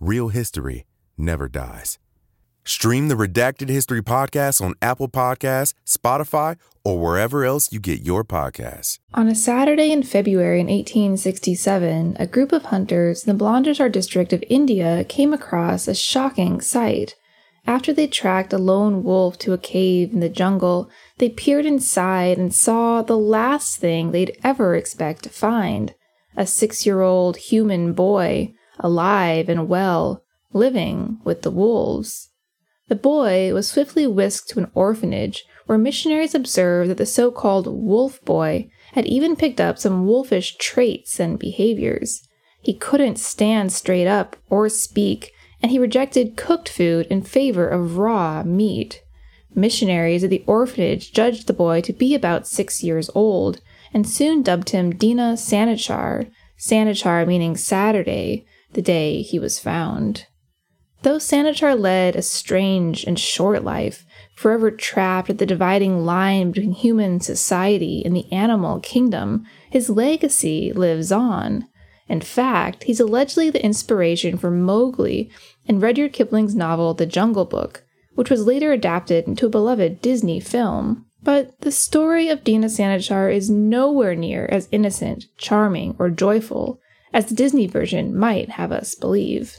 Real history never dies. Stream the Redacted History podcast on Apple Podcasts, Spotify, or wherever else you get your podcasts. On a Saturday in February in 1867, a group of hunters in the Bulandshahr district of India came across a shocking sight. After they tracked a lone wolf to a cave in the jungle, they peered inside and saw the last thing they'd ever expect to find a six year old human boy alive and well, living with the wolves. The boy was swiftly whisked to an orphanage where missionaries observed that the so called wolf boy had even picked up some wolfish traits and behaviors. He couldn't stand straight up or speak, and he rejected cooked food in favor of raw meat. Missionaries at the orphanage judged the boy to be about six years old and soon dubbed him Dina Sanichar, Sanichar meaning Saturday, the day he was found. Though Sanichar led a strange and short life, forever trapped at the dividing line between human society and the animal kingdom, his legacy lives on. In fact, he's allegedly the inspiration for Mowgli in Rudyard Kipling's novel The Jungle Book, which was later adapted into a beloved Disney film. But the story of Dina Sanichar is nowhere near as innocent, charming, or joyful as the Disney version might have us believe.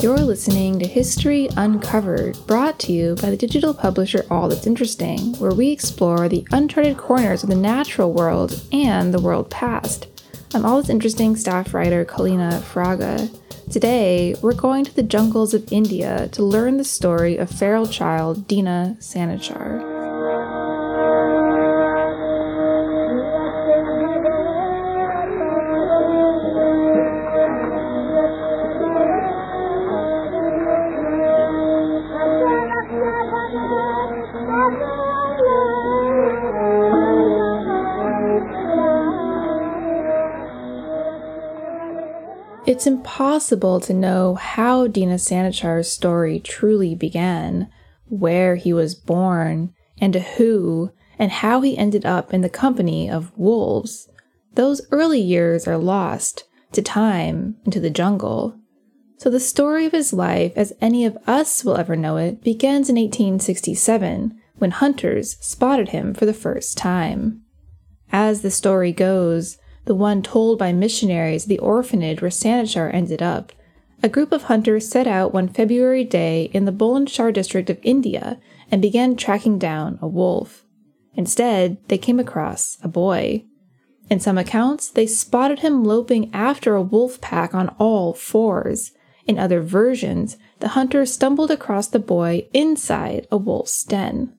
You're listening to History Uncovered, brought to you by the digital publisher All That's Interesting, where we explore the uncharted corners of the natural world and the world past. I'm All That's Interesting staff writer Kaleena Fraga. Today, we're going to the jungles of India to learn the story of feral child Dina Sanichar. It's impossible to know how Dina Sanichar's story truly began, where he was born, and to who, and how he ended up in the company of wolves. Those early years are lost to time and to the jungle. So the story of his life, as any of us will ever know it, begins in 1867 when hunters spotted him for the first time. As the story goes, the one told by missionaries the orphanage where Sanichar ended up, a group of hunters set out one February day in the Bulandshahr district of India and began tracking down a wolf. Instead, they came across a boy. In some accounts, they spotted him loping after a wolf pack on all fours. In other versions, the hunters stumbled across the boy inside a wolf's den.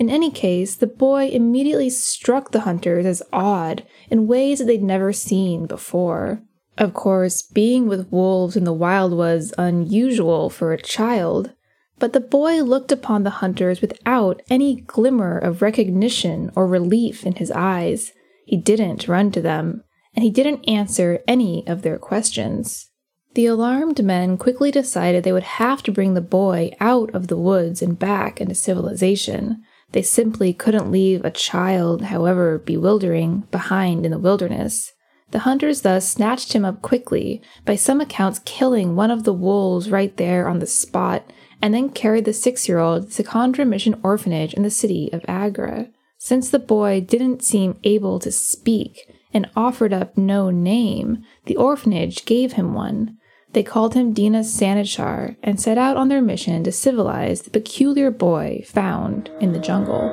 In any case, the boy immediately struck the hunters as odd in ways that they'd never seen before. Of course, being with wolves in the wild was unusual for a child, but the boy looked upon the hunters without any glimmer of recognition or relief in his eyes. He didn't run to them, and he didn't answer any of their questions. The alarmed men quickly decided they would have to bring the boy out of the woods and back into civilization. They simply couldn't leave a child, however bewildering, behind in the wilderness. The hunters thus snatched him up quickly, by some accounts killing one of the wolves right there on the spot, and then carried the six year old to Secondra Mission Orphanage in the city of Agra. Since the boy didn't seem able to speak and offered up no name, the orphanage gave him one. They called him Dina Sanichar and set out on their mission to civilize the peculiar boy found in the jungle.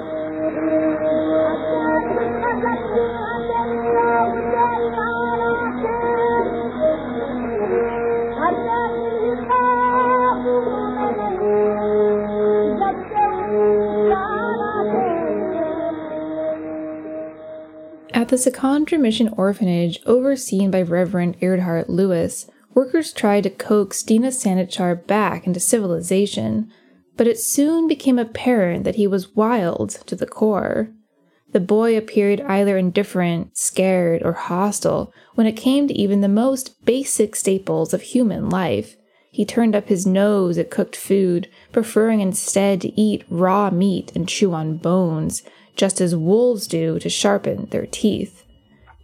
At the Secondra Mission Orphanage, overseen by Reverend Erhard Lewis, workers tried to coax Dina Sanichar back into civilization, but it soon became apparent that he was wild to the core. The boy appeared either indifferent, scared, or hostile when it came to even the most basic staples of human life. He turned up his nose at cooked food, preferring instead to eat raw meat and chew on bones, just as wolves do to sharpen their teeth.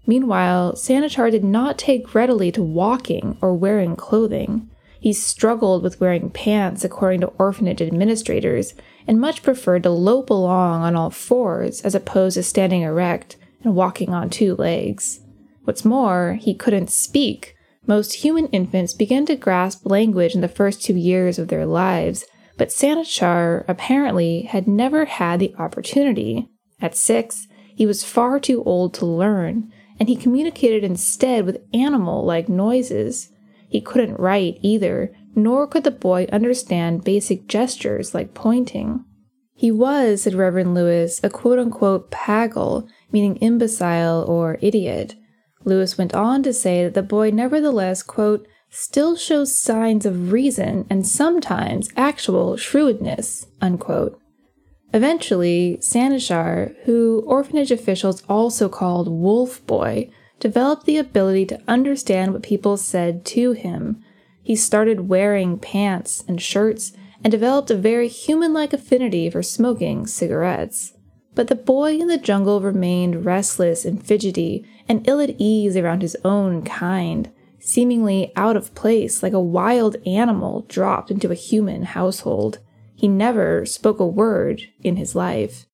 Meanwhile, Sanichar did not take readily to walking or wearing clothing. He struggled with wearing pants, according to orphanage administrators, and much preferred to lope along on all fours as opposed to standing erect and walking on two legs. What's more, he couldn't speak. Most human infants begin to grasp language in the first two years of their lives, but Sanichar apparently had never had the opportunity. At six, he was far too old to learn, and he communicated instead with animal like noises. He couldn't write either, nor could the boy understand basic gestures like pointing. He was, said Reverend Lewis, a quote unquote paggle, meaning imbecile or idiot. Lewis went on to say that the boy nevertheless, quote, still shows signs of reason and sometimes actual shrewdness, unquote. Eventually, Sanichar, who orphanage officials also called Wolf Boy, developed the ability to understand what people said to him. He started wearing pants and shirts and developed a very human like affinity for smoking cigarettes. But the boy in the jungle remained restless and fidgety and ill at ease around his own kind, seemingly out of place like a wild animal dropped into a human household. He never spoke a word in his life.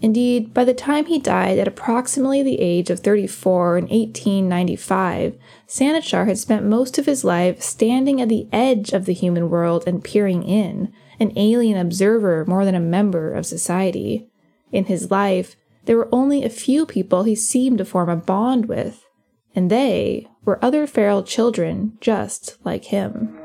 Indeed, by the time he died at approximately the age of 34 in 1895, Sanichar had spent most of his life standing at the edge of the human world and peering in, an alien observer more than a member of society. In his life, there were only a few people he seemed to form a bond with, and they were other feral children just like him.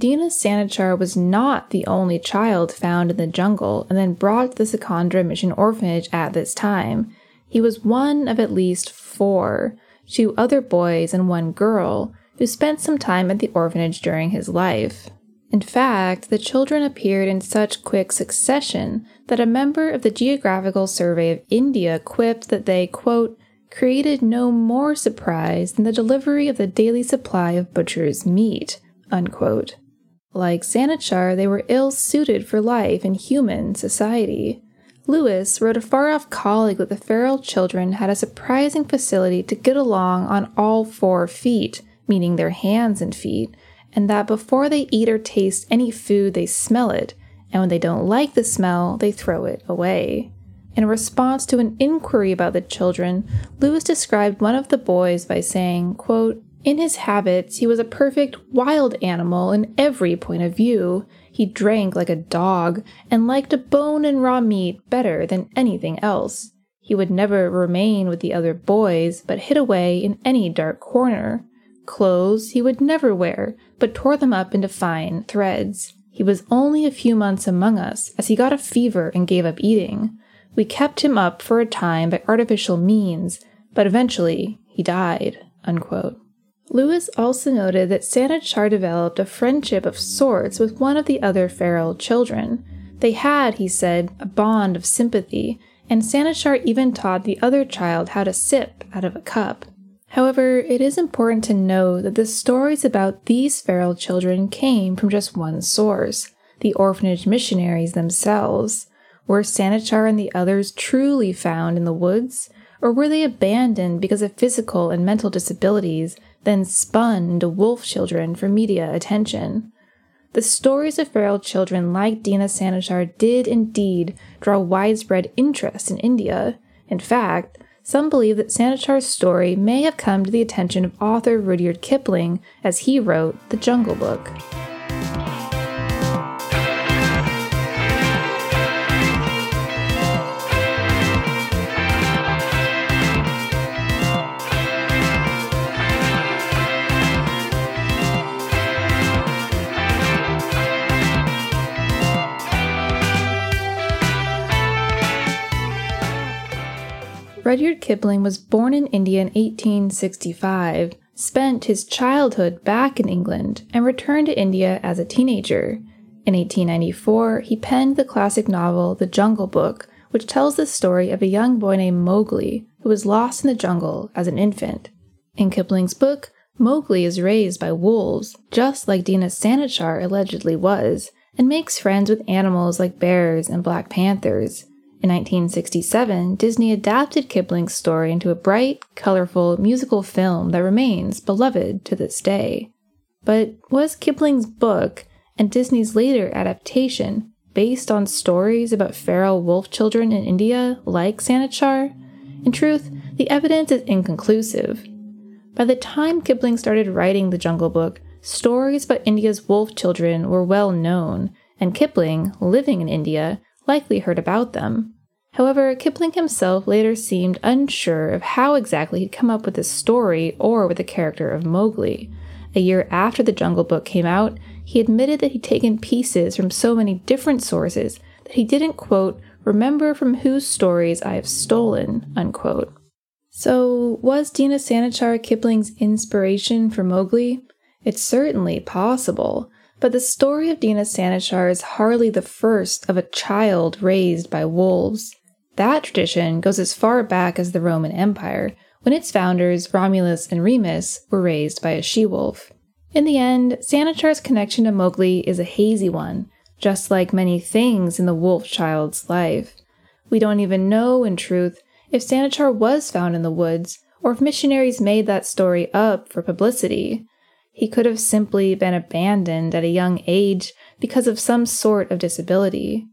Dina Sanichar was not the only child found in the jungle and then brought to the Secondra Mission Orphanage at this time. He was one of at least four, two other boys and one girl, who spent some time at the orphanage during his life. In fact, the children appeared in such quick succession that a member of the Geographical Survey of India quipped that they, quote, created no more surprise than the delivery of the daily supply of butcher's meat, unquote. Like Sanichar, they were ill suited for life in human society. Lewis wrote a far off colleague that the feral children had a surprising facility to get along on all four feet, meaning their hands and feet, and that before they eat or taste any food, they smell it, and when they don't like the smell, they throw it away. In response to an inquiry about the children, Lewis described one of the boys by saying, quote, In his habits, he was a perfect wild animal in every point of view. He drank like a dog and liked a bone and raw meat better than anything else. He would never remain with the other boys, but hid away in any dark corner. Clothes he would never wear, but tore them up into fine threads. He was only a few months among us, as he got a fever and gave up eating. We kept him up for a time by artificial means, but eventually he died. Unquote. Lewis also noted that Sanichar developed a friendship of sorts with one of the other feral children. They had, he said, a bond of sympathy, and Sanichar even taught the other child how to sip out of a cup. However, it is important to know that the stories about these feral children came from just one source the orphanage missionaries themselves. Were Sanichar and the others truly found in the woods, or were they abandoned because of physical and mental disabilities, then spun into wolf children for media attention? The stories of feral children like Dina Sanichar did indeed draw widespread interest in India. In fact, some believe that Sanichar's story may have come to the attention of author Rudyard Kipling as he wrote The Jungle Book. Rudyard Kipling was born in India in 1865, spent his childhood back in England, and returned to India as a teenager. In 1894, he penned the classic novel The Jungle Book, which tells the story of a young boy named Mowgli who was lost in the jungle as an infant. In Kipling's book, Mowgli is raised by wolves, just like Dina Sanichar allegedly was, and makes friends with animals like bears and black panthers. In 1967, Disney adapted Kipling's story into a bright, colorful musical film that remains beloved to this day. But was Kipling's book and Disney's later adaptation based on stories about feral wolf children in India like Sanichar? In truth, the evidence is inconclusive. By the time Kipling started writing the Jungle Book, stories about India's wolf children were well known, and Kipling, living in India, likely heard about them. However, Kipling himself later seemed unsure of how exactly he'd come up with this story or with the character of Mowgli. A year after the Jungle Book came out, he admitted that he'd taken pieces from so many different sources that he didn't, quote, remember from whose stories I have stolen, unquote. So, was Dina Sanichar Kipling's inspiration for Mowgli? It's certainly possible. But the story of Dina Sanichar is hardly the first of a child raised by wolves. That tradition goes as far back as the Roman Empire, when its founders, Romulus and Remus, were raised by a she wolf. In the end, Sanichar's connection to Mowgli is a hazy one, just like many things in the wolf child's life. We don't even know, in truth, if Sanichar was found in the woods, or if missionaries made that story up for publicity. He could have simply been abandoned at a young age because of some sort of disability.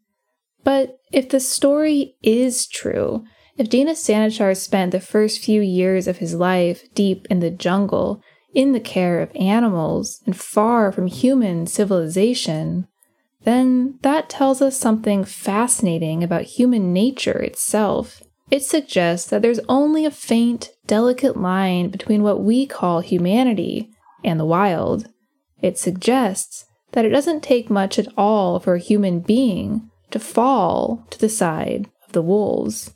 But if the story is true, if Dina Sanichar spent the first few years of his life deep in the jungle, in the care of animals, and far from human civilization, then that tells us something fascinating about human nature itself. It suggests that there's only a faint, delicate line between what we call humanity and the wild. It suggests that it doesn't take much at all for a human being to fall to the side of the wolves.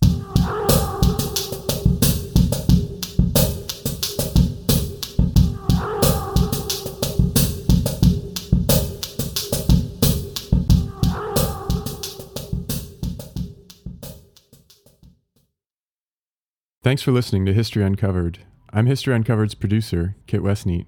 Thanks for listening to History Uncovered. I'm History Uncovered's producer, Kit Westneat.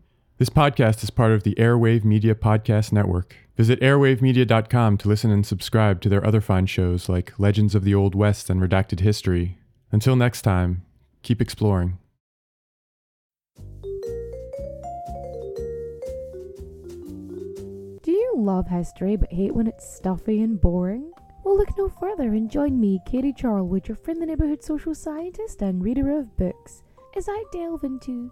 This podcast is part of the Airwave Media Podcast Network. Visit airwavemedia.com to listen and subscribe to their other fine shows like Legends of the Old West and Redacted History. Until next time, keep exploring. Do you love history but hate when it's stuffy and boring? Well, look no further and join me, Katie Charlwood, your friendly neighbourhood social scientist and reader of books, as I delve into